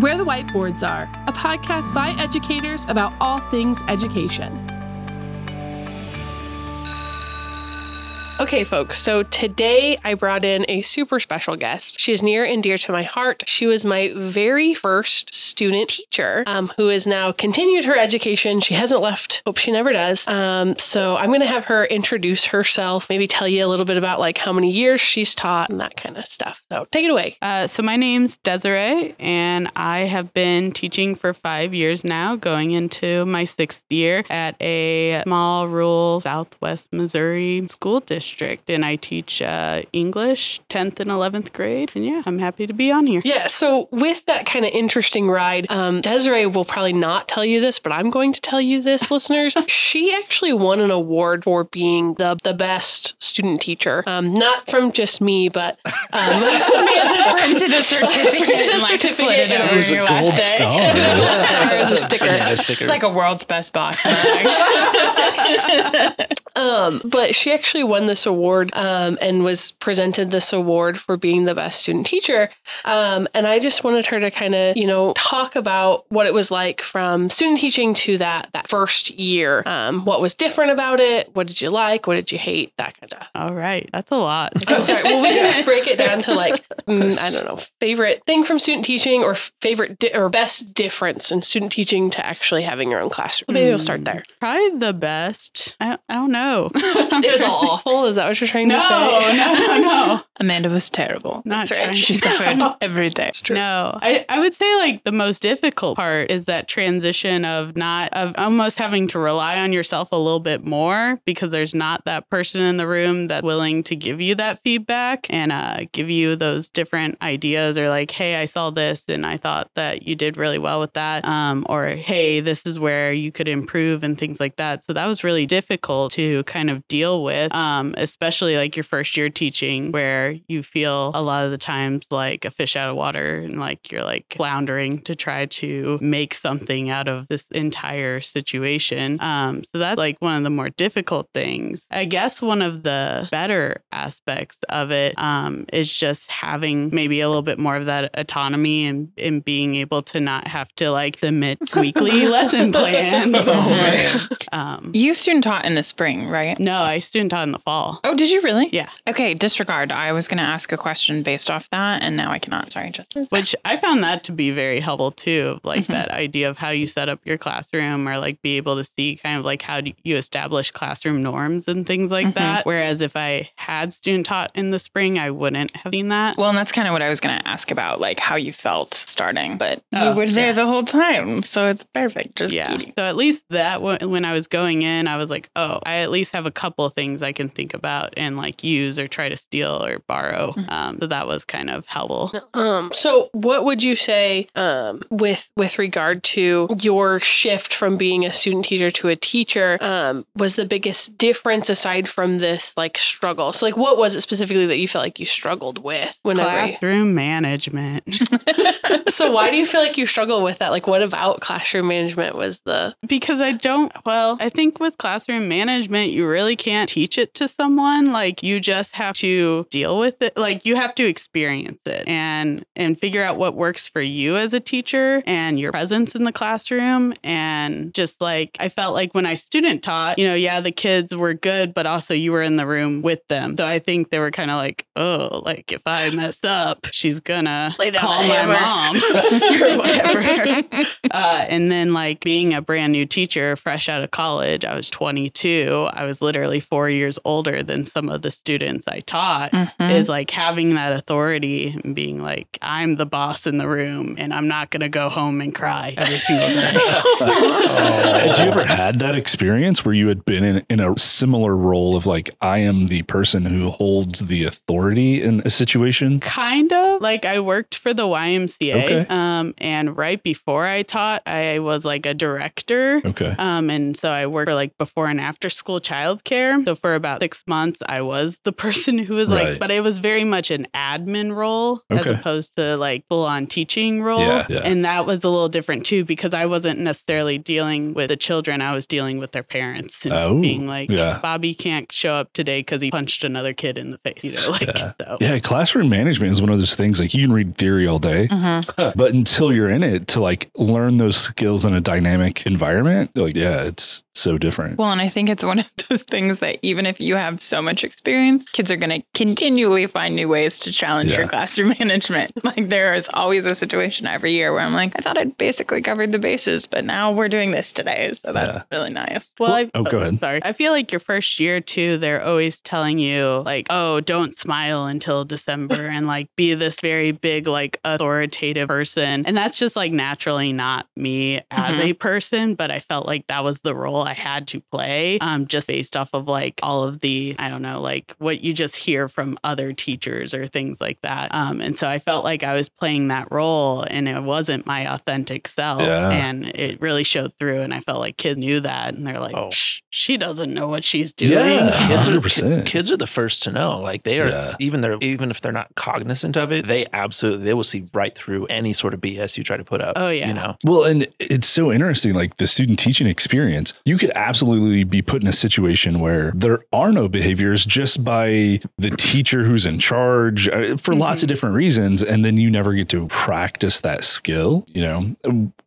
Where the Whiteboards Are, a podcast by educators about all things education. Okay, folks, so today I brought in a super special guest. She's near and dear to my heart. She was my very first student teacher um, who has now continued her education. She hasn't left, hope she never does. Um, so I'm going to have her introduce herself, maybe tell you a little bit about like how many years she's taught and that kind of stuff. So take it away. Uh, so my name's Desiree, and I have been teaching for five years now, going into my sixth year at a small rural Southwest Missouri school district district and I teach uh, English 10th and 11th grade. And yeah, I'm happy to be on here. Yeah. So, with that kind of interesting ride, um, Desiree will probably not tell you this, but I'm going to tell you this, listeners. She actually won an award for being the, the best student teacher. Um, not from just me, but um, Amanda printed a certificate Printed a and like certificate slid it and over it was a your gold last star. Gold star as a sticker. Yeah, stickers. It's like a world's best boss bag. Um, but she actually won this award um, and was presented this award for being the best student teacher. Um, and I just wanted her to kind of, you know, talk about what it was like from student teaching to that that first year. Um, what was different about it? What did you like? What did you hate? That kind of stuff. All right. That's a lot. I'm sorry. Well, we can just break it down to like mm, I don't know, favorite thing from student teaching or favorite di- or best difference in student teaching to actually having your own classroom. Maybe we'll start there. Probably the best. I, I don't know. It was all awful. Is that what you're trying no, to say? no, no, no. Amanda was terrible. Not That's right. She suffered every day. No, I, I would say like the most difficult part is that transition of not of almost having to rely on yourself a little bit more because there's not that person in the room that's willing to give you that feedback and uh, give you those different ideas or like, hey, I saw this and I thought that you did really well with that, um, or hey, this is where you could improve and things like that. So that was really difficult to kind of deal with, um, especially like your first year teaching where you feel a lot of the times like a fish out of water and like you're like floundering to try to make something out of this entire situation. Um, so that's like one of the more difficult things. I guess one of the better aspects of it um, is just having maybe a little bit more of that autonomy and, and being able to not have to like submit weekly lesson plans. Oh. Um, You student taught in the spring, right? no, I student taught in the fall. Oh, did you really? Yeah. Okay, disregard. I was going to ask a question based off that, and now I cannot. Sorry, just which I found that to be very helpful too. Like Mhm. that idea of how you set up your classroom or like be able to see kind of like how do you establish classroom norms and things like Mhm. that. Whereas if I had student taught in the spring, I wouldn't have seen that. Well, and that's kind of what I was going to ask about, like how you felt starting, but Oh, you were there yeah. the whole time, so it's perfect. Just yeah. kidding. So at least that when I was going in, I was like, oh, I at least have a couple things I can think about and like use or try to steal or borrow. Mhm. Um, so that was kind of helpful. Um, so what would you say um, with with regard to your shift from being a student teacher to a teacher um, was the biggest difference aside from this like struggle? So like what was it specifically that you felt like you struggled with whenever? you- Classroom management. so why do you feel like you struggle with that? Like what about classroom management was the because I don't, well, I think with classroom management, you really can't teach it to someone. Like you just have to deal with it. Like you have to experience it and, and figure out what works for you as a teacher and your presence in the classroom. And just like, I felt like when I student taught, you know, yeah, the kids were good, but also you were in the room with them. So I think they were kind of like, oh, like if I mess up, she's gonna call my hammer. mom or whatever. Uh, and then, like being a brand new teacher, fresh out of college, I was 22. I was literally four years older than some of the students I taught. Mhm. Is like having that authority and being like, I'm the boss in the room, and I'm not gonna go home and cry every single day. Had you ever had that experience where you had been in, in a similar role of like, I am the person who holds the authority in a situation? kind of like I worked for the YMCA, Okay. um, and right before I taught, I was like a director. Okay. Um, and so I worked for like before and after school childcare. So for about six months, I was the person who was Right. like, but it was very much an admin role as opposed to like full on teaching role. Yeah, yeah. And that was a little different too because I wasn't necessarily dealing with the children, I was dealing with their parents and Oh, being like, yeah. Bobby can't show up today because he punched another kid in the face, you know, like Yeah. so. Yeah, classroom management is one of those things like you can read theory all day, Mhm. but until you're in it to like learn those skills in a dynamic environment, like yeah, it's so different. Well, and I think it's one of those things that even if you have so much experience, kids are going to continually find new ways to challenge Yeah. your classroom management. Like there is always a situation every year where I'm like, I thought I'd basically covered the bases, but now we're doing this today. So that's Yeah. really nice. Well, I, oh, go ahead. Sorry. I feel like your first year too, they're always telling you like, oh, don't smile until December and like be this very big, like authoritative person. And that's just like naturally not me as Mhm. a person, but I felt like that was the role I had to play. Um, just based off of like all of the, I don't know, like what you just hear from other teachers or things like that. Um, and so I felt like I was playing that role and it wasn't my authentic self. Yeah. And it really showed through. And I felt like kids knew that. And they're like, Oh. She doesn't know what she's doing. Yeah. kids are kids are the first to know. Like they are Yeah. even they're even if they're not cognizant of it, they absolutely they will see right through any sort of BS you try to put up. Oh, yeah. you know. Well, and it's so interesting, like the student teaching experience. You could absolutely be put in a situation where there are no behaviors just by the teacher who's in charge uh, for lots of different reasons, and then you never get to practice that skill. You know,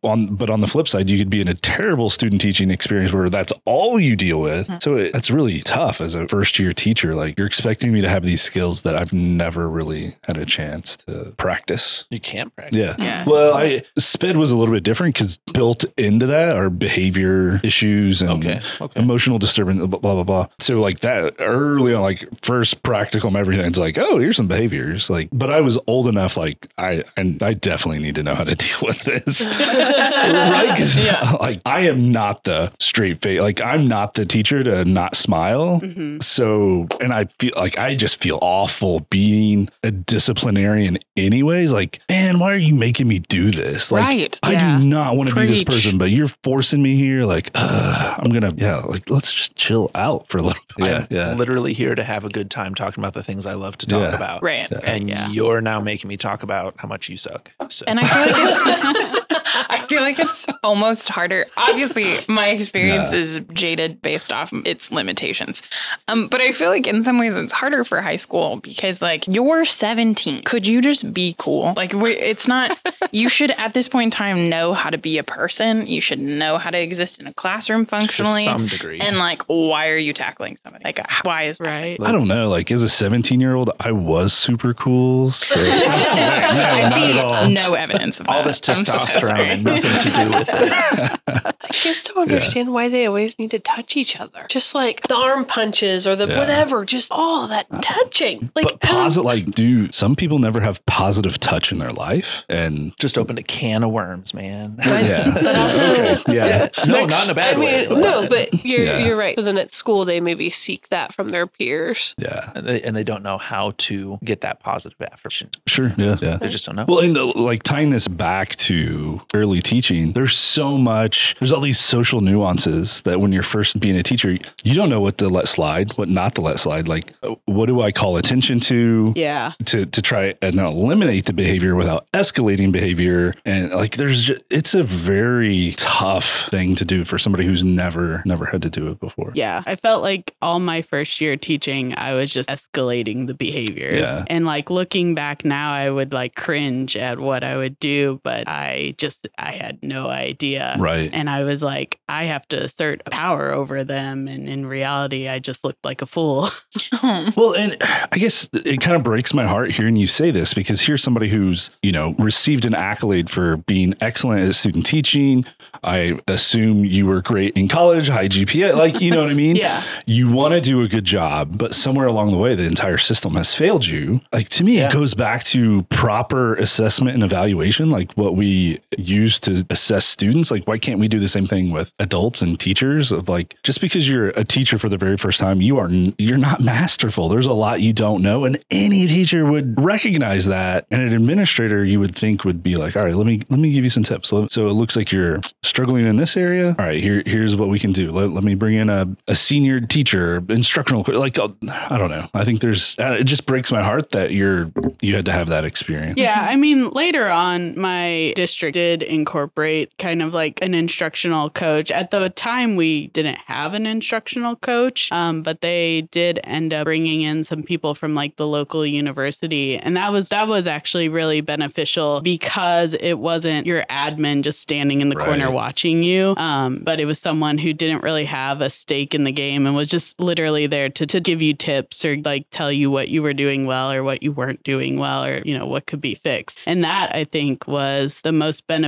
on but on the flip side, you could be in a terrible student teaching experience where that's all you deal with. So it, that's really tough as a first year teacher. Like you're expecting me to have these skills that I've never really had a chance to practice. You can't practice. Yeah. Yeah. Well, I SPED was a little bit different because built into that are behavior issues and Okay. Okay. emotional disturbance, blah, blah, blah, blah. So, like that early on, like first practicum, everything's like, oh, here's some behaviors. Like, but I was old enough, like, I, and I definitely need to know how to deal with this. right? 'Cause, like, I am not the straight face. Like, I'm not the teacher to not smile. Mhm. So, and I feel like I just feel awful being a disciplinarian, anyways. Like, man, why are you making me do this? Like, Right. I Yeah. do not want to be this person, but you're forcing me here. Like, uh, I'm gonna, yeah, like let's just chill out for a little bit. Yeah, I'm yeah, literally here to have a good time talking about the things I love to talk Yeah. about. Right. Yeah. And Yeah. you're now making me talk about how much you suck. So. And I feel like it's I feel like it's almost harder. Obviously, my experience Yeah. is jaded based off its limitations. Um, but I feel like in some ways it's harder for high school because like you're 17. Could you just be cool? Like it's not you should at this point in time know how to be a person. You should know how to exist in a classroom to functionally. some degree. And like why are you tackling somebody? Like why is that? Right. I don't know. Like as a 17 year old, I was super cool. So no, I see no evidence of all that. this I'm so testosterone sorry. nothing to do with it. I just don't understand why they always need to touch each other. Just like the arm punches or the Yeah. whatever, just all that uh, touching. Like, oh. but positive, like, do some people never have positive touch in their life? And Just opened a can of worms, man. yeah, but also- okay, yeah. no, Next- not in a bad I way. mean, no, but you're Yeah. you're right. So then at school they maybe seek that from their peers. yeah, and they, and they don't know how to get that positive affirmation. sure, yeah, yeah. They just don't know. Well, and the, like tying this back to early teaching, there's so much, there's all these social nuances that when you're first being a teacher, you don't know what to let slide, what not to let slide. Like, uh, what do I call attention to? Yeah. To, to try and eliminate the behavior without escalating behavior. And like, there's just, it's a very tough thing to do for somebody who's never, never had to do it before. Yeah. I felt like all my first year teaching, I was just escalating the behaviors. Yeah. And like looking back now, I would like cringe at what I would do, but I just, I had no idea. Right. And I was like, I have to assert power over them. And in reality, I just looked like a fool. Well, and I guess it kind of breaks my heart hearing you say this because here's somebody who's, you know, received an accolade for being excellent at student teaching. I assume you were great in college, high GPA, like, you know what I mean? Yeah. You want to do a good job, but somewhere along the way, the entire system has failed you. Like, to me, Yeah. it goes back to proper assessment and evaluation, like what we use to assess students? Like, why can't we do the same thing with adults and teachers? Of like, just because you're a teacher for the very first time, you are you're not masterful. There's a lot you don't know, and any teacher would recognize that. And an administrator, you would think, would be like, all right, let me let me give you some tips. So so it looks like you're struggling in this area. All right, here here's what we can do. Let, let me bring in a, a senior teacher, instructional, like uh, I don't know. I think there's uh, it just breaks my heart that you're you had to have that experience. Yeah, I mean, later on, my district did incorporate kind of like an instructional coach. At the time, we didn't have an instructional coach, um, but they did end up bringing in some people from like the local university, and that was that was actually really beneficial because it wasn't your admin just standing in the corner watching you, um, but it was someone who didn't really have a stake in the game and was just literally there to to give you tips or like tell you what you were doing well or what you weren't doing well or you know what could be fixed. And that I think was the most beneficial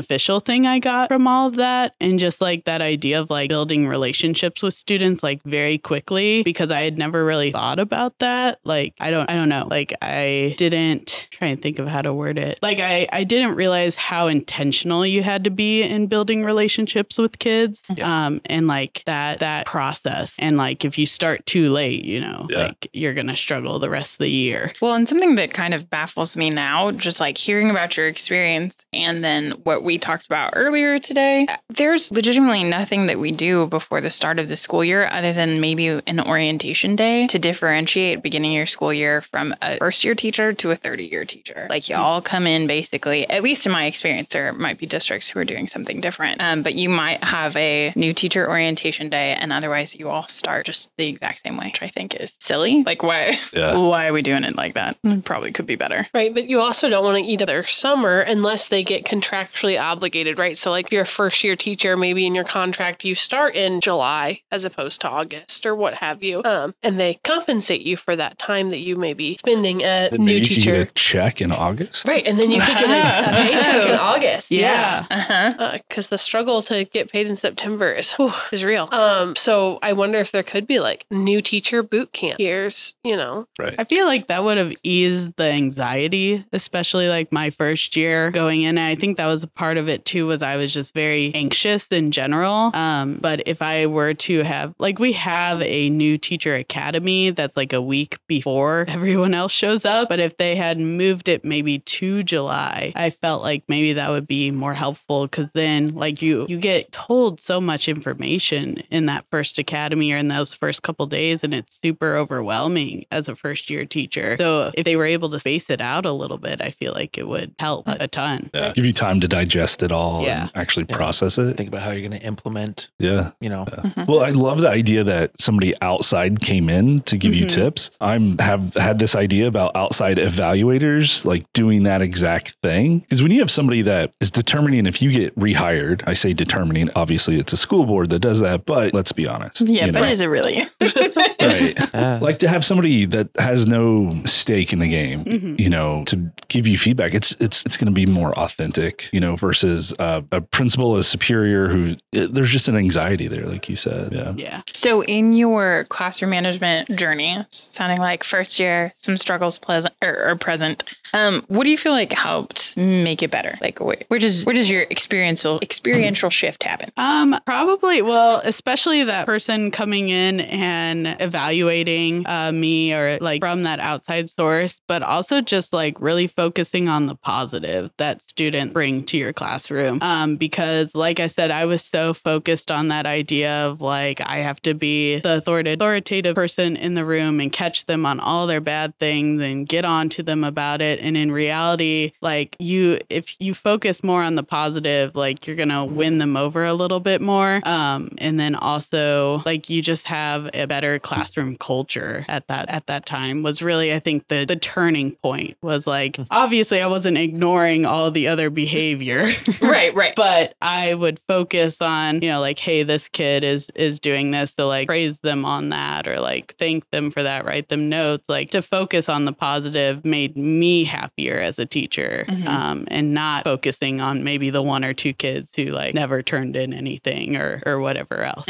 thing I got from all of that and just like that idea of like building relationships with students like very quickly because I had never really thought about that. Like I don't I don't know. Like I didn't try and think of how to word it. Like I I didn't realize how intentional you had to be in building relationships with kids. Yeah. Um and like that that process and like if you start too late, you know, Yeah. like you're going to struggle the rest of the year. Well, and something that kind of baffles me now, just like hearing about your experience and then what we talked about earlier today, there's legitimately nothing that we do before the start of the school year other than maybe an orientation day to differentiate beginning your school year from a first year teacher to a 30 year teacher. Like you all come in basically, at least in my experience, there might be districts who are doing something different. Um, but you might have a new teacher orientation day and otherwise you all start just the exact same way, which I think is silly. Like why? Yeah. Why are we doing it like that? Probably could be better. Right, but you also don't want to eat up their summer unless they get contractually obligated, right? So, like, if you're a first year teacher, maybe in your contract you start in July as opposed to August or what have you, um, and they compensate you for that time that you may be spending at Then new maybe you could teacher. get a check in August. Right, and then you could get a, a paycheck in August. Yeah. Uh-huh. because the struggle to get paid in September is whew, is real. Um, so I wonder if there could be like new teacher boot camp. Here's you know, Right. I feel like that would have eased the anxiety, especially like my first year going in. And I think that was a part of it too, was I was just very anxious in general. Um, but if I were to have like we have a new teacher academy that's like a week before everyone else shows up. But if they had moved it maybe to July, I felt like maybe that would be more helpful because then like you you get told so much information in that first academy or in those first couple days and it's super overwhelming as a first year teacher. So if they were able to space it out a little bit, I feel like it would help a ton. Yeah. Give you time to digest it all Yeah. and actually Yeah. process it. Think about how you're going to implement, Yeah. you know, Well, I love the idea that somebody outside came in to give you Mhm. tips. I'm have had this idea about outside evaluators like doing that exact thing. Because when you have somebody that is determining if you get rehired, I say determining, obviously it's a school board that does that, but let's be honest. Yeah, but know? is it really? right. uh, Like to have somebody that has no stake in the game, Mhm. you know, to give you feedback. It's it's it's going to be more authentic, you know, versus uh, a principal, a superior who it, there's just an anxiety there, like you said. Yeah. Yeah. So, in your classroom management journey, sounding like first year, some struggles pleasant or, or present. Um, what do you feel like helped make it better? Like, wh- where does where does your experiential experiential shift happen? Um, probably. Well, especially that person coming in and evaluating uh, me or like from that outside source, but also just like really focusing on the positive that students bring to your classroom. Um, because like I said, I was so focused on that idea of like I have to be the authoritative person in the room and catch them on all their bad things and get on to them about it. And in reality, like you, if you focus more on the positive, like you're gonna win them over a little bit more. Um, and then also like you just have a better classroom culture at that at that time was really I think the the turning point was like obviously I wasn't ignoring all the other behavior. right, right. but I would focus on, you know, like, hey, this kid is is doing this, so like praise them on that or like thank them for that, write them notes. Like to focus on the positive made me happier as a teacher. Mhm. Um, and not focusing on maybe the one or two kids who like never turned in anything or or whatever else.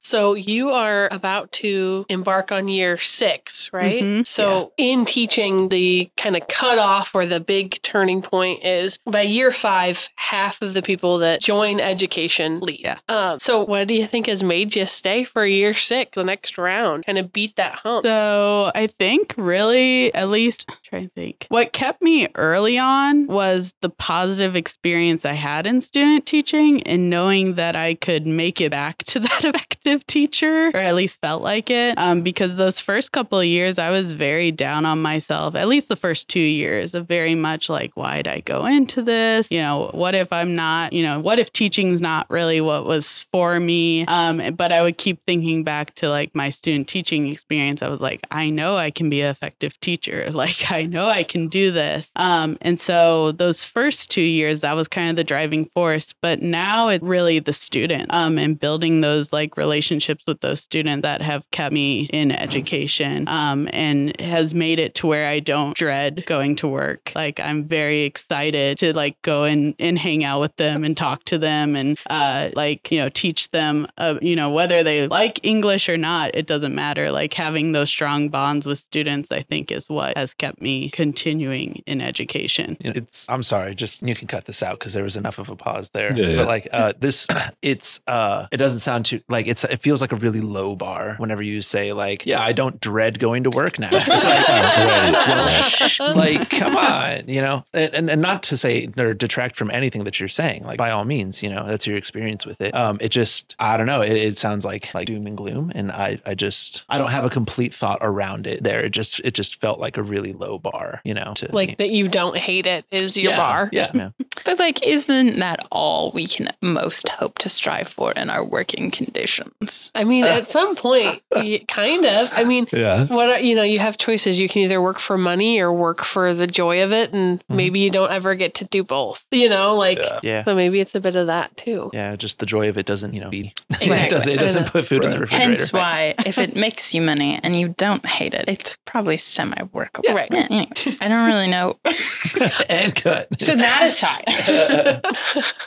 So you are about to embark on year six, right? Mhm, So in teaching, the kind of cutoff or the big turning point is by year five. Five, half of the people that join education leave. Yeah. Um, so what do you think has made you stay for a year six, the next round, kind of beat that hump? So I think really, at least I'm trying to think, what kept me early on was the positive experience I had in student teaching and knowing that I could make it back to that effective teacher, or at least felt like it. Um, because those first couple of years, I was very down on myself. At least the first two years, of very much like, why'd I go into this? You know, what if I'm not? You know, what if teaching's not really what was for me? Um, but I would keep thinking back to like my student teaching experience. I was like, I know I can be an effective teacher. Like, I know I can do this. Um, and so those first two years, that was kind of the driving force. But now it's really the student um, and building those like relationships with those students that have kept me in education um, and has made it to where I don't dread going to work. Like, I'm very excited to like go and, and hang out with them and talk to them and uh, like, you know, teach them, uh, you know, whether they like English or not, it doesn't matter. Like having those strong bonds with students, I think is what has kept me continuing in education. It's I'm sorry, just you can cut this out because there was enough of a pause there. Yeah, yeah. But like uh this it's uh it doesn't sound too like it's it feels like a really low bar whenever you say like, yeah, I don't dread going to work now. It's like Right. well, like come on, you know? And, and and not to say or detract from anything that you're saying. Like by all means, you know, that's your experience with it. Um it just I don't know, it, it sounds like like doom and gloom and I I just I don't have a complete thought around it there. It just it just felt like a really low bar, you know, to Like that you don't hate it is your yeah, bar. Yeah. yeah. But like, isn't that all we can most hope to strive for in our working conditions? I mean, at some point, y- kind of. I mean, Yeah. what you know, you have choices. You can either work for money or work for the joy of it, and mm-hmm. maybe you don't ever get to do both. You know, like Yeah. Yeah. so maybe it's a bit of that too. Yeah, just the joy of it doesn't, you know, feed. Exactly. it doesn't. It doesn't put food in the Right. refrigerator. Hence why, if it makes you money and you don't hate it, it's probably semi workable. Yeah, right. anyway, I don't really know. and cut. So that aside,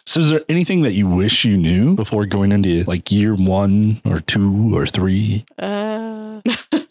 So, is there anything that you wish you knew before going into like year one or two or three? Uh,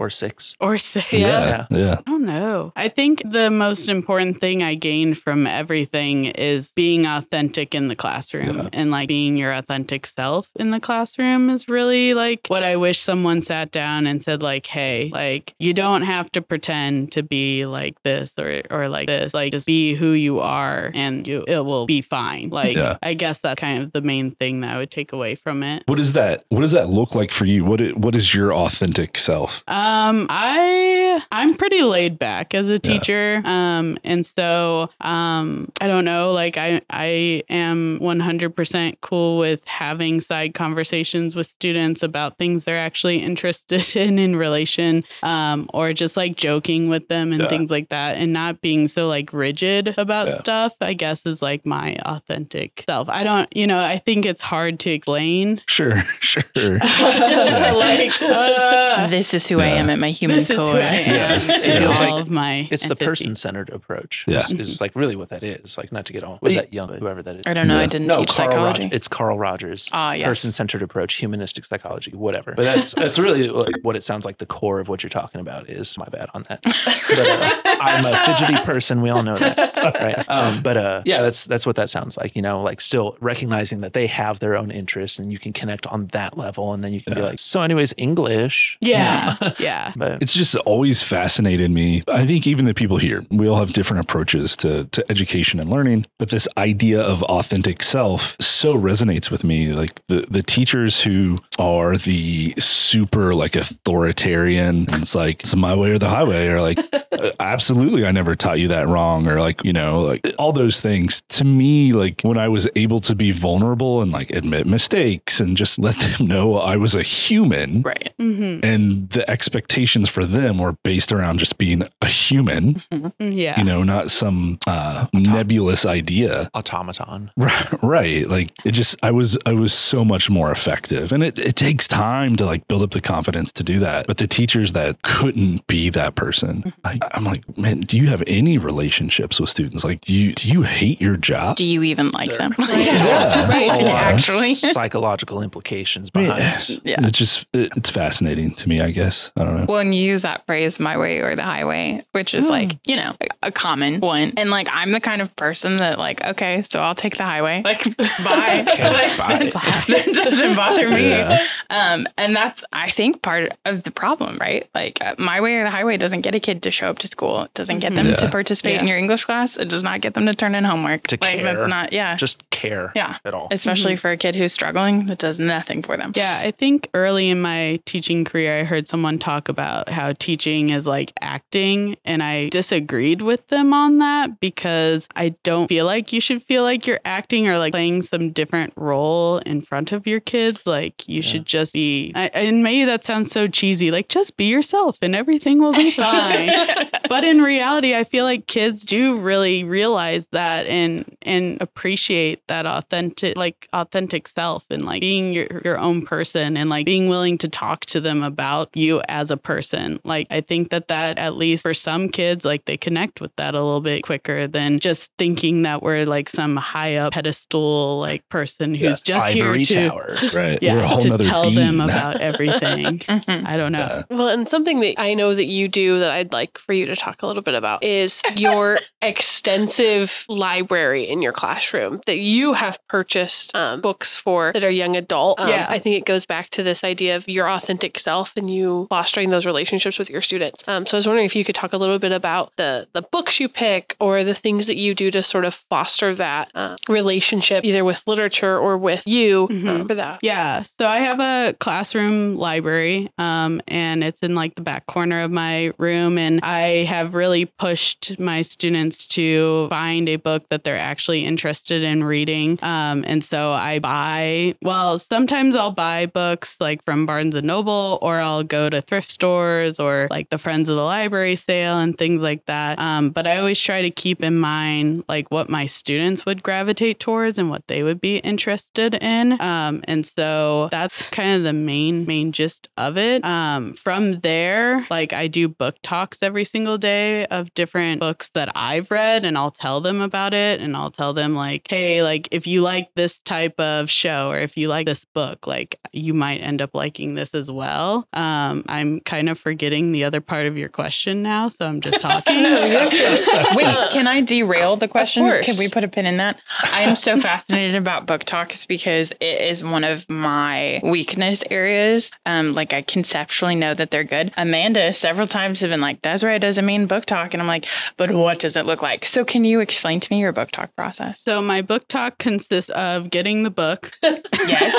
or six. or six. Yeah. Yeah. I don't know. I think the most important thing I gained from everything is being authentic in the classroom Yeah. and like being your authentic self in the classroom is really like what I wish someone sat down and said like, "Hey, like you don't have to pretend to be like this or or like this. Like just be who you are and you it will be fine." Like Yeah. I guess that's kind of the main thing that I would take away from it. What is that? What does that look like for you? What, what is your authentic self? Um, Um, I I'm pretty laid back as a teacher. Um, and so um, I don't know. Like I I am 100% cool with having side conversations with students about things they're actually interested in in relation, um, or just like joking with them and Yeah. things like that, and not being so like rigid about Yeah. stuff. I guess is like my authentic self. I don't, you know, I think it's hard to explain. Sure, sure. like uh, this is who I am at my human this is who core. I. Yes. in It all like of my. It's the person-centered approach. Yeah. Is, is like really what that is. Like not to get all Was that Jung? Whoever that is. I don't know. Yeah. I didn't No, teach Carl psychology. Rogers. It's Carl Rogers. Ah, yes. Person-centered approach, humanistic psychology, whatever. But that's that's really like what it sounds like. The core of what you're talking about is my bad on that. But, uh, I'm a fidgety person. We all know that, right? Um, but uh, yeah, that's that's what that sounds like. You know, like still recognizing that they have their own interests, and you can connect on that level, and then you can be like, so, anyways, English. Yeah, yeah. But It's just always fascinated me. I think even the people here, we all have different approaches to, to education and learning, but this idea of authentic self so resonates with me. Like the, the teachers who are the super like authoritarian, and it's like, it's my way or the highway, or like, "Uh, absolutely, I never taught you that wrong, or like, you know, like all those things. To me, like when I was able to be vulnerable and like admit mistakes and just let them know I was a human, right. hmm and the expectations for them were based around just being a human, Yeah. you know, not some uh, nebulous idea. automaton. Right, right. Like it just, I was, I was so much more effective, and it, it takes time to like build up the confidence to do that. But the teachers that couldn't be that person, I, I'm like, man, do you have any relationships with students? Like, do you do you hate your job? Do you even like them? Yeah. Right. A lot of Actually. psychological implications I mean, behind. Yeah. It's just it- it's fascinating to me. I guess I don't know. Well, and you use that phrase "my way or the highway," which is Hmm. like you know a common one. And like I'm the kind of person that like okay, so I'll take the highway. Like bye. Okay, Like, bye. that doesn't bother me. Yeah. Um, and that's I think part of the problem, right? Like uh, my way or the highway doesn't get a kid to show up to school. It doesn't get them Yeah. to participate in your English class. It does not get them to turn in homework. To like care. that's not yeah. Just care Yeah. at all. Especially for a kid who's struggling, it does nothing for them. Yeah, I think early in my teaching career, I heard someone talk about how teaching is like acting, and I disagreed with them on that because I don't feel like you should feel like you're acting or like playing some different role in front of your kids. Like you should just be, I, and maybe that sounds so cheesy, like just be yourself and everything will be fine. but in reality, I feel like kids do really realize that and and appreciate that authentic like authentic self and like being your your own person and like being willing to talk to them about you as a person. Like I think that that at least for some kids like they connect with that a little bit quicker than just thinking that we're like some high up pedestal like person who's just Ivory here to towers. Right? yeah We're a whole to nother tell them about everything. Mhm. I don't know. Yeah. Well, and something that I know that you do that I'd like for you to talk a little bit about is your extensive library in your classroom that you have purchased um, books for that are young adult. Um, Yeah. I think it goes back to this idea of your authentic self and you fostering those relationships with your students. Um, so I was wondering if you could talk a little bit about the the books you pick or the things that you do to sort of foster that uh, relationship, either with literature or with you uh, Mhm. for that. Yeah. So I have a classroom library, um, and it's in like the back corner of my room. And I have really pushed my students to find a book that they're actually interested in reading. Um, and so I buy, well, sometimes I'll buy books like from Barnes and Noble, or I'll go to thrift stores or like the Friends of the Library sale and things like that. Um, but I always try to keep in mind like what my students would gravitate towards and what they would be interested in. Um, and so that's kind of the main main gist of it. Um, from there, like I do book talks every single day of different books that I've read, and I'll tell them about it, and I'll tell them like, hey, like if you like this type of show or if you like this book, like you might end up liking this as well. Um, I'm kind of forgetting the other part of your question now, so I'm just talking. Wait, can I derail the question? course. Can we put a pin in that? I am so fascinated about book talks because it is one of my weakness areas. Um, like I conceptually know that they're good. Amanda several times have been like, Desiree doesn't mean book talk. And I'm like, but what does it look like? So can you explain to me your book talk process? So my book talk consists of getting the book. Yes.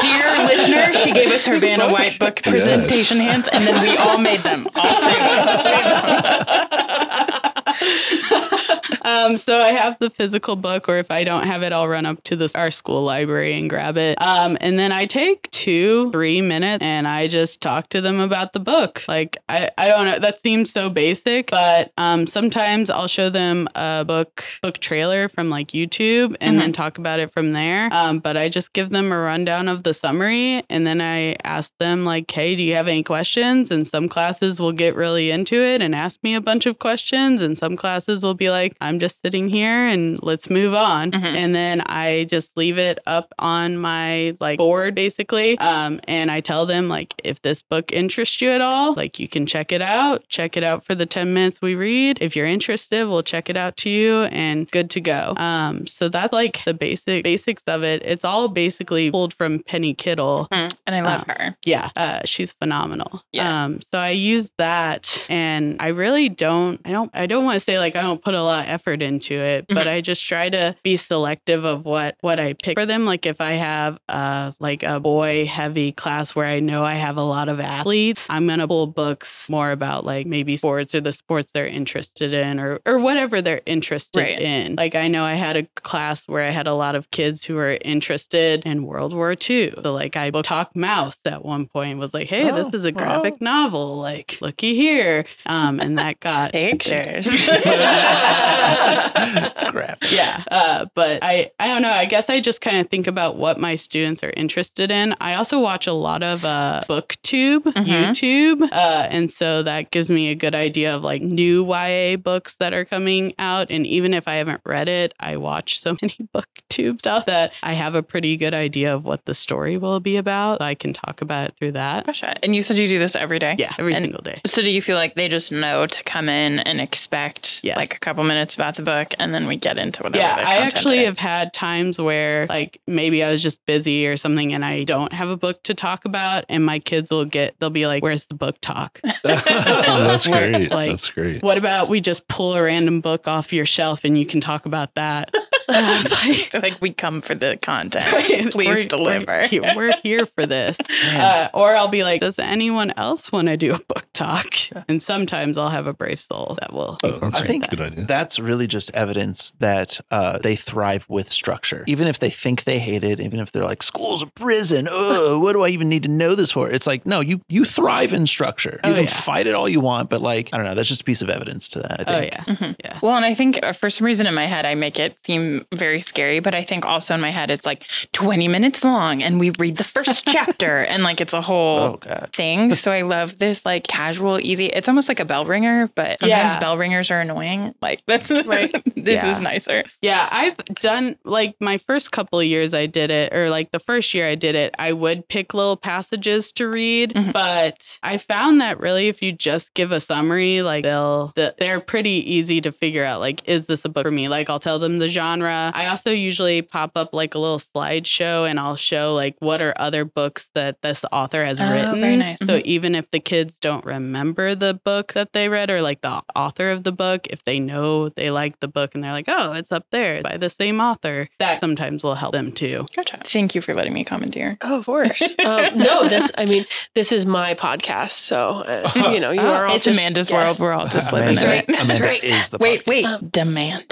Dear listener, she gave us her Vanna White book presentation hands, and then we all made them. All three of us made them. Um, so I have the physical book, or if I don't have it, I'll run up to the our school library and grab it. Um, and then I take two, three minutes, and I just talk to them about the book. Like I, I don't know, that seems so basic, but um, sometimes I'll show them a book book trailer from like YouTube, and then talk about it from there. Um, but I just give them a rundown of the summary, and then I ask them like, "Hey, do you have any questions?" And some classes will get really into it and ask me a bunch of questions, and some classes will be like, "I'm just sitting here and let's move on." Mhm. And then I just leave it up on my like board basically, um, and I tell them like, if this book interests you at all, like you can check it out. Check it out for the ten minutes we read. If you're interested, we'll check it out to you, and good to go. Um, so that's like the basic basics of it. It's all basically pulled from Penny Kittle. And I love her. Yeah, uh, she's phenomenal. Yes. Um, so I use that, and I really don't. I don't. I don't want to say like I don't put a lot of effort into it, but I just try to be selective of what what I pick for them. Like if I have uh like a boy heavy class where I know I have a lot of athletes, I'm gonna pull books more about like maybe sports or the sports they're interested in, or or whatever they're interested Right. in. Like I know I had a class where I had a lot of kids who were interested in World War II. So like I book talk Maus at one point was like, hey, this Oh, is a graphic novel. Like, looky here. Um, and that got Pictures. Crap. yeah uh, but i i don't know i guess i just kind of think about what my students are interested in i also watch a lot of uh booktube Mhm. youtube uh and so that gives me a good idea of like new ya books that are coming out and even if i haven't read it i watch so many booktube stuff that i have a pretty good idea of what the story will be about i can talk about it through that Gotcha. And you said you do this every day? yeah every And- single day So do you feel like they just know to come in and expect Yes. like a couple minutes about the book and then we get into whatever yeah, the I actually is? have had times where like maybe I was just busy or something and I don't have a book to talk about and my kids will get they'll be like, Where's the book talk? Oh, that's great. like, that's great. What about we just pull a random book off your shelf and you can talk about that? And I was like like we come for the content. Please we're- deliver. We're here, we're here for this. Uh, or I'll be like, Does anyone else want to do a book talk? And sometimes I'll have a brave soul that will. Oh, that's I a think good idea. That's really just evidence that uh, they thrive with structure. Even if they think they hate it, even if they're like, school's a prison. Oh, what do I even need to know this for? It's like, no, you you thrive in structure. You Oh, can yeah. fight it all you want, but like, I don't know, that's just a piece of evidence to that. I Oh think. yeah. Mhm. Yeah. Well, and I think uh, for some reason in my head, I make it seem very scary, but I think also in my head, it's like 20 minutes long and we read the first chapter and like it's a whole Oh thing. So I love this like casual, easy. It's almost like a bell ringer, but sometimes Yeah. bell ringers are annoying. Like that's Right. this Yeah. is nicer. Yeah, I've done like my first couple of years I did it, or like the first year I did it, I would pick little passages to read. Mhm. But I found that really, if you just give a summary, like they'll, they're pretty easy to figure out. Like, is this a book for me? Like, I'll tell them the genre. I also usually pop up like a little slideshow and I'll show like what are other books that this author has Oh, written. very nice. So even if the kids don't remember the book that they read or like the author of the book, if they know they like the book and they're like, oh, it's up there by the same author, that sometimes will help them too. Gotcha. Thank you for letting me commandeer. Oh, of course. um, no, this. I mean, this is my podcast, so uh, you know you Oh, are all it's just Amanda's yes. world. We're all just living That's in right. it. That's Amanda right. is the Wait, wait. Um, Demand.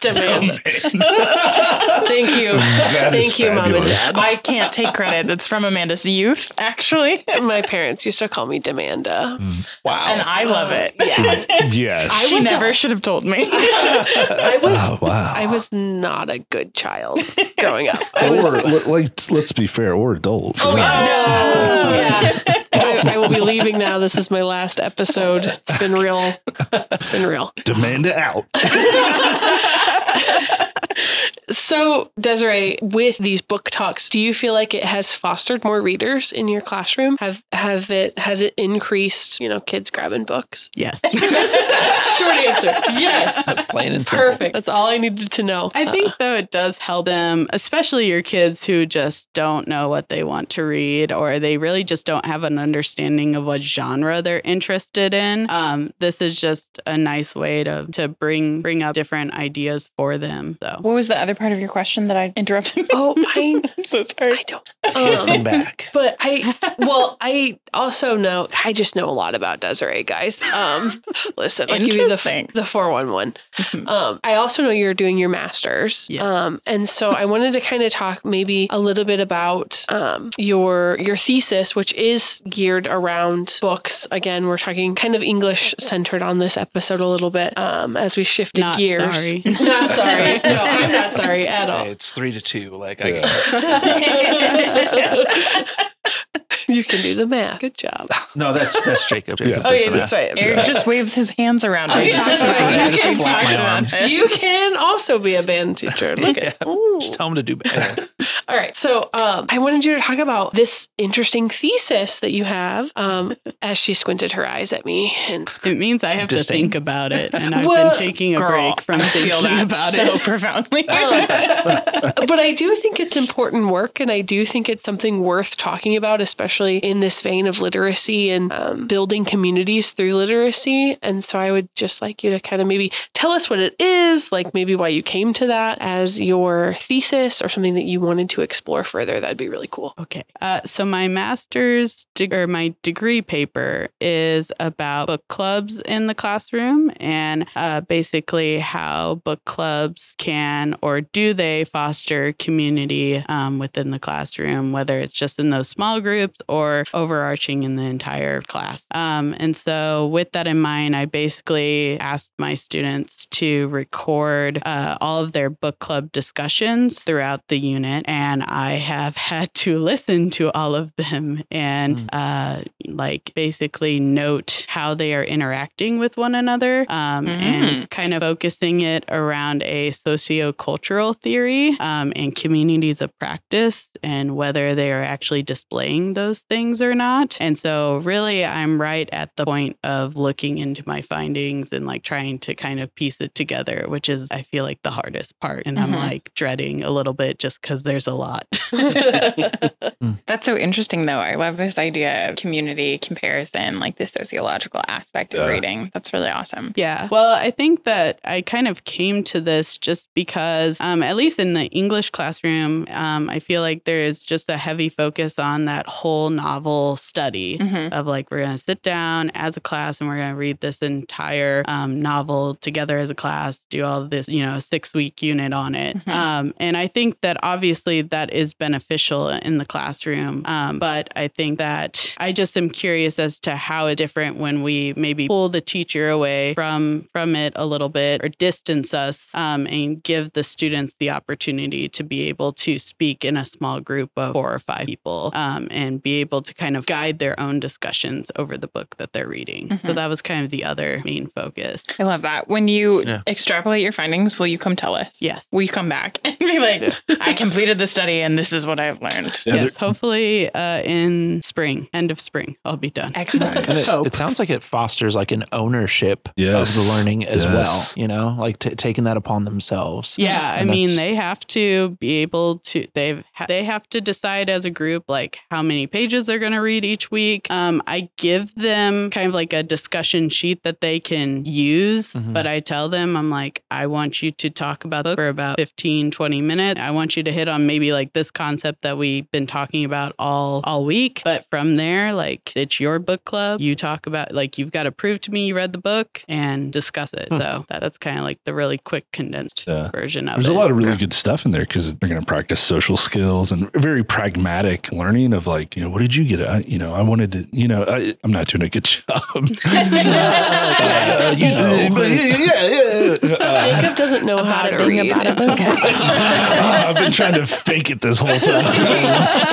Demand. Thank you. That is Thank you, mom and dad. I can't take credit. That's from Amanda's youth, actually. My parents used to call me Demanda. Mm. Wow. And I love it. Um, yeah. Yes. I she was a- never should have told me. I was. oh, wow. I was not a good child growing up. I or let- like, let's be fair, or adult. Oh yeah, oh, no, yeah. I, I will be leaving now. This is my last episode. It's been real. It's been real. Demand it out. So, Desiree, with these book talks, do you feel like it has fostered more readers in your classroom? Have have it has it increased, you know, kids grabbing books? Yes. Short answer. Yes. Plain and simple. Perfect. That's all I needed to know. I think Uh, though it does help them, especially your kids who just don't know what they want to read or they really just don't have an understanding of what genre they're interested in. Um, this is just a nice way to to bring bring up different ideas for them. So what was the other part of your question that I interrupted? oh, I I'm so sorry. I don't. Listen Um, back. but I well, I also know I just know a lot about Desiree, guys. Um, listen, I'll give you the Interesting. the four one one. Um, I also know you're doing your masters. Yes. Um, and so I wanted to kind of talk maybe a little bit about um, your your thesis, which is geared around books. Again, we're talking kind of English centered on this episode a little bit um, as we shifted Not gears. sorry. not sorry. No, I'm not sorry at all. It's three to two. Like I Yeah. you can do the math. Good job. no, that's that's Jacob. Jacob Yeah. Oh yeah, the that's right. Eric just waves his hands around. Oh, yeah. talked about I it. just We flap my talked about You can also be a band teacher. Look at Yeah. Ooh. Just tell him to do better. All right. So um, I wanted you to talk about this interesting thesis that you have um, as she squinted her eyes at me. And it means I have to Disdain. think about it, and I've Well, been taking a Girl, break from I thinking feel about so it. profoundly. Um, but I do think it's important work, and I do think it's something worth talking about, especially in this vein of literacy and um, building communities through literacy. And so I would just like you to kind of maybe tell us what it is, like maybe why you came to that as your thesis or something that you wanted to explore further. That'd be really cool. Okay. Uh, so my master's or my degree paper is about book clubs in the classroom and uh, basically how book clubs can or do they foster community um, within the classroom, whether it's just in those small groups or overarching in the entire class. Um, and so with that in mind, I basically asked my students to record uh, all of their book club discussions throughout the unit. And I have had to listen to all of them and uh, like basically note how they are interacting with one another um, and kind of focusing it around a sociocultural theory um, and communities of practice and whether they are actually displaying those things or not. And so, really, I'm right at the point of looking into my findings and like trying to kind of piece it together, which is, I feel like, the hardest part. And I'm Mhm. like dreading a little bit just because there's a lot. That's so interesting, though. I love this idea of community comparison, like the sociological aspect of Yeah. reading. That's really awesome. Yeah. Well, I think that I kind of came to this just because, um, at least in the English classroom, um, I feel like there is just a heavy focus on that whole novel study Mhm. of like, we're going to sit down as a class and we're going to read this entire um, novel together as a class, do all this, you know, six week unit on it. Mhm. Um, and I think that obviously that is beneficial in the classroom. Um, but I think that I just am curious as to how it's different when we maybe pull the teacher away from from it a little bit or distance us um, and give the students the opportunity to be able to speak in a small group of four or five people um, and be able to kind of guide their own discussions over the book that they're reading. So Mhm. that was kind of the other main focus. I love that. When you Yeah. extrapolate your findings, will you come tell us? Yes. Will you come back and be like, I completed the study and this is what I've learned? Yeah, yes, hopefully uh, in spring, end of spring, I'll be done. Excellent. It, it sounds like it fosters like an ownership Yes. of the learning as Yes. well. You know, like t- taking that upon themselves. Yeah, I mean, they have to be able to. They've ha- they have to decide as a group like how many pages they're going to read each week. Um, I give them kind of like a discussion sheet that they can use, Mhm. but I tell them I'm like, I want you to talk about the book for about 15, 20 minutes. I want you to hit on maybe like this concept that we've been talking about all all week, but from there, like it's your book club. You talk about like you've got to prove to me you read the book and discuss it. Hmm. So that, that's kind of like the really quick condensed Yeah. version of There's it. There's a lot of really Yeah. good stuff in there because they're going to practice social skills and very pragmatic learning of like, you know, what did you get? I, you know, I wanted to, you know, I, I'm not doing a good job. Uh, you know. But yeah, yeah, yeah. Uh, Jacob doesn't know how to it read. about it. It's okay. I've been trying to fake it this whole time.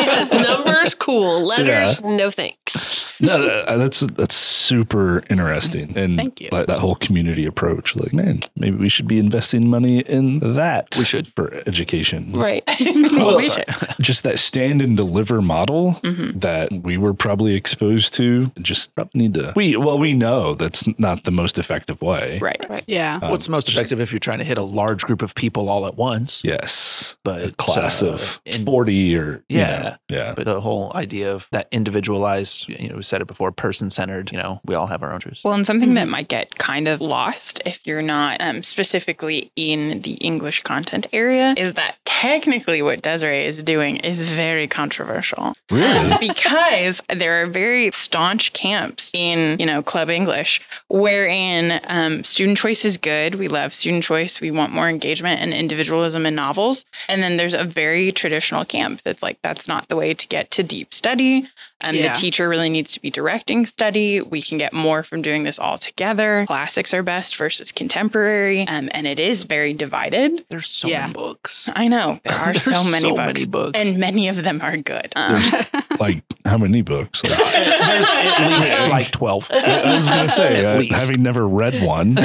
he says numbers cool, letters no thanks. No, that's that's super interesting, and Thank you. Like that whole community approach. Like, man, maybe we should be investing money in that. We should. for education. Right. well, we should. Just that stand and deliver model Mhm. that we were probably exposed to. Just need to. We well, we know that's not the most effective way. Right. Right. Yeah. Um, What's most effective if you're trying to hit a large group of people all at once? Yes, But a class uh, of in- forty or you Yeah. know, yeah. But the whole idea of that individualized, you know, we said it before, person centered, you know, we all have our own truths. Well, and something that might get kind of lost if you're not um, specifically in the English content area is that technically what Desiree is doing is very controversial. Really? because there are very staunch camps in, you know, Club English wherein um, student choice is good. We love student choice. We want more engagement and individualism in novels. And then there's a very traditional camp that's like, that's not the way to get to deep study. Um, Yeah. The teacher really needs to be directing study. We can get more from doing this all together. Classics are best versus contemporary. Um, and it is very divided. There's so Yeah. many books. I know there are There's so many so books, many books. and many of them are good. Um, like how many books? Like, There's at least like 12. I was gonna say, uh, having never read one.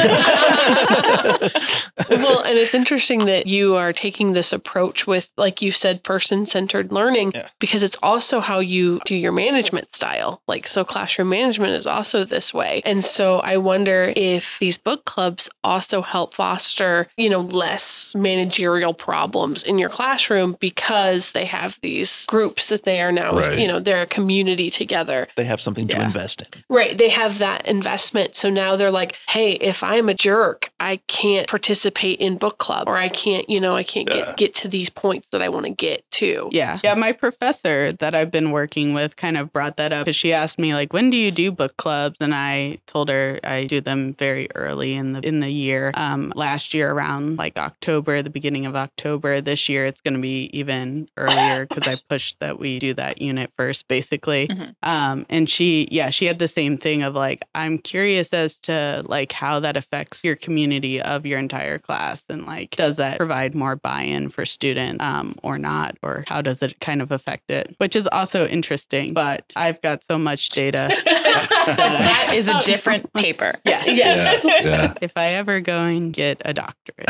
well, and it's interesting that you are taking this approach with, like you said, person centered learning, Yeah. because it's also how you do your management style. Like, so classroom management is also this way. And so I wonder if these book clubs also help foster, you know, less managerial problems in your classroom because they have these groups that they are now, Right. you know, they're a community together. They have something to invest in. Right. They have that investment. So now they're like, hey, if I'm a jerk, I can't participate in book book club or I can't, you know, I can't Yeah. get get to these points that I want to get to. Yeah. Yeah. My professor that I've been working with kind of brought that up because she asked me, like, when do you do book clubs? And I told her I do them very early in the in the year. Um, last year around like October, the beginning of October. This year it's gonna be even earlier because I pushed that we do that unit first, basically. Mhm. Um, and she yeah, she had the same thing of like, I'm curious as to like how that affects your community of your entire class and like does that provide more buy-in for students um, or not or how does it kind of affect it which is also interesting but i've got so much data that is a different paper. yeah Yes. Yeah. if i ever go and get a doctorate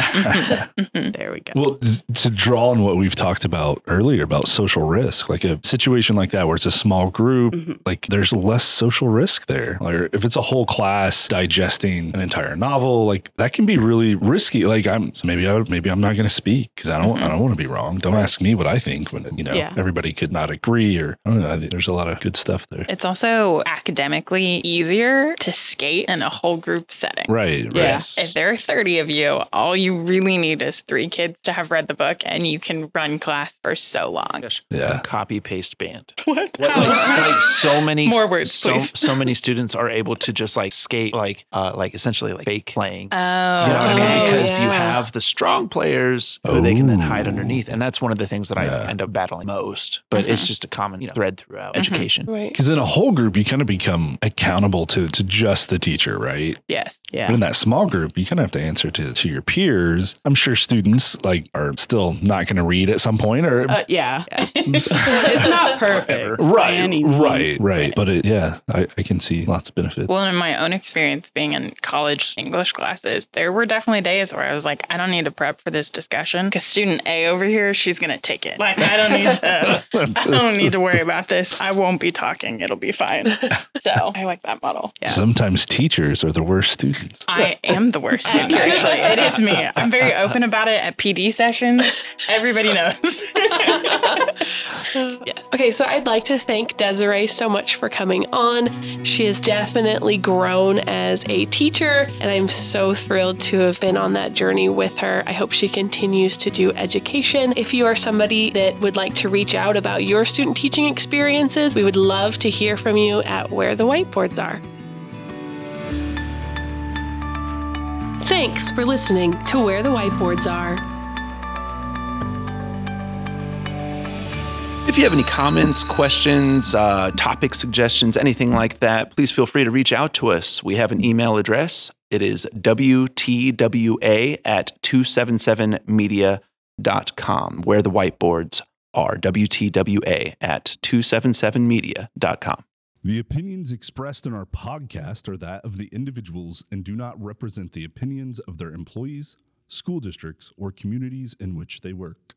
there we go Well, t- to draw on what we've talked about earlier about social risk, like a situation like that where it's a small group, Mhm. like there's less social risk there. Or if it's a whole class digesting an entire novel, like that can be really risky. Like I'm maybe I maybe I'm not going to speak because I don't I don't want to be wrong. Don't ask me what I think when you know Yeah. everybody could not agree or I don't know. I think there's a lot of good stuff there. It's also academically easier to skate in a whole group setting. Right. Right. Yeah. If there are 30 of you, all you really need is three kids to have read the book and you can run class for so long. Gosh, Yeah. copy paste band. What? What, like, so, like so many More words, so, please. so many students are able to just like skate like uh like essentially like fake playing. Oh, You know what I mean? okay. Because you have the strong players who they can then hide underneath. And that's one of the things that Yeah. I end up battling most. But it's just a common, you know, thread throughout Mhm. education. Right. Because in a whole group, you kind of become accountable to to just the teacher, right? yes. Yeah. But in that small group, you kind of have to answer to, to your peers. I'm sure students like are still not going to read at some point, or uh, yeah, yeah. it's not perfect by right, right, right. But it, yeah, I, I can see lots of benefits. Well, in my own experience being in college English classes, there were definitely days where I was like, I don't need to prep for this discussion because student A over here, she's going to take it. Like, I don't need to. I don't need to worry about this. I won't be talking. It'll be fine. So I like that model. Yeah. Sometimes teachers are the worst students. I am the worst student, actually. It is me. I'm very open about it at PD sessions. Everybody knows. Yeah. Okay, so I'd like to thank Desiree so much for coming on. She has definitely grown as a teacher, and I'm so thrilled to have been on that journey with her. I hope she continues to do education. If you are somebody that would like to reach out about your student teaching experiences, we would love to hear from you at Where the Whiteboards Are. Thanks for listening to Where the Whiteboards Are. If you have any comments, questions, uh, topic suggestions, anything like that, please feel free to reach out to us. We have an email address. It is WTWA at 277media.com, where the whiteboards are. WTWA at 277media.com. The opinions expressed in our podcast are that of the individuals and do not represent the opinions of their employees, school districts, or communities in which they work.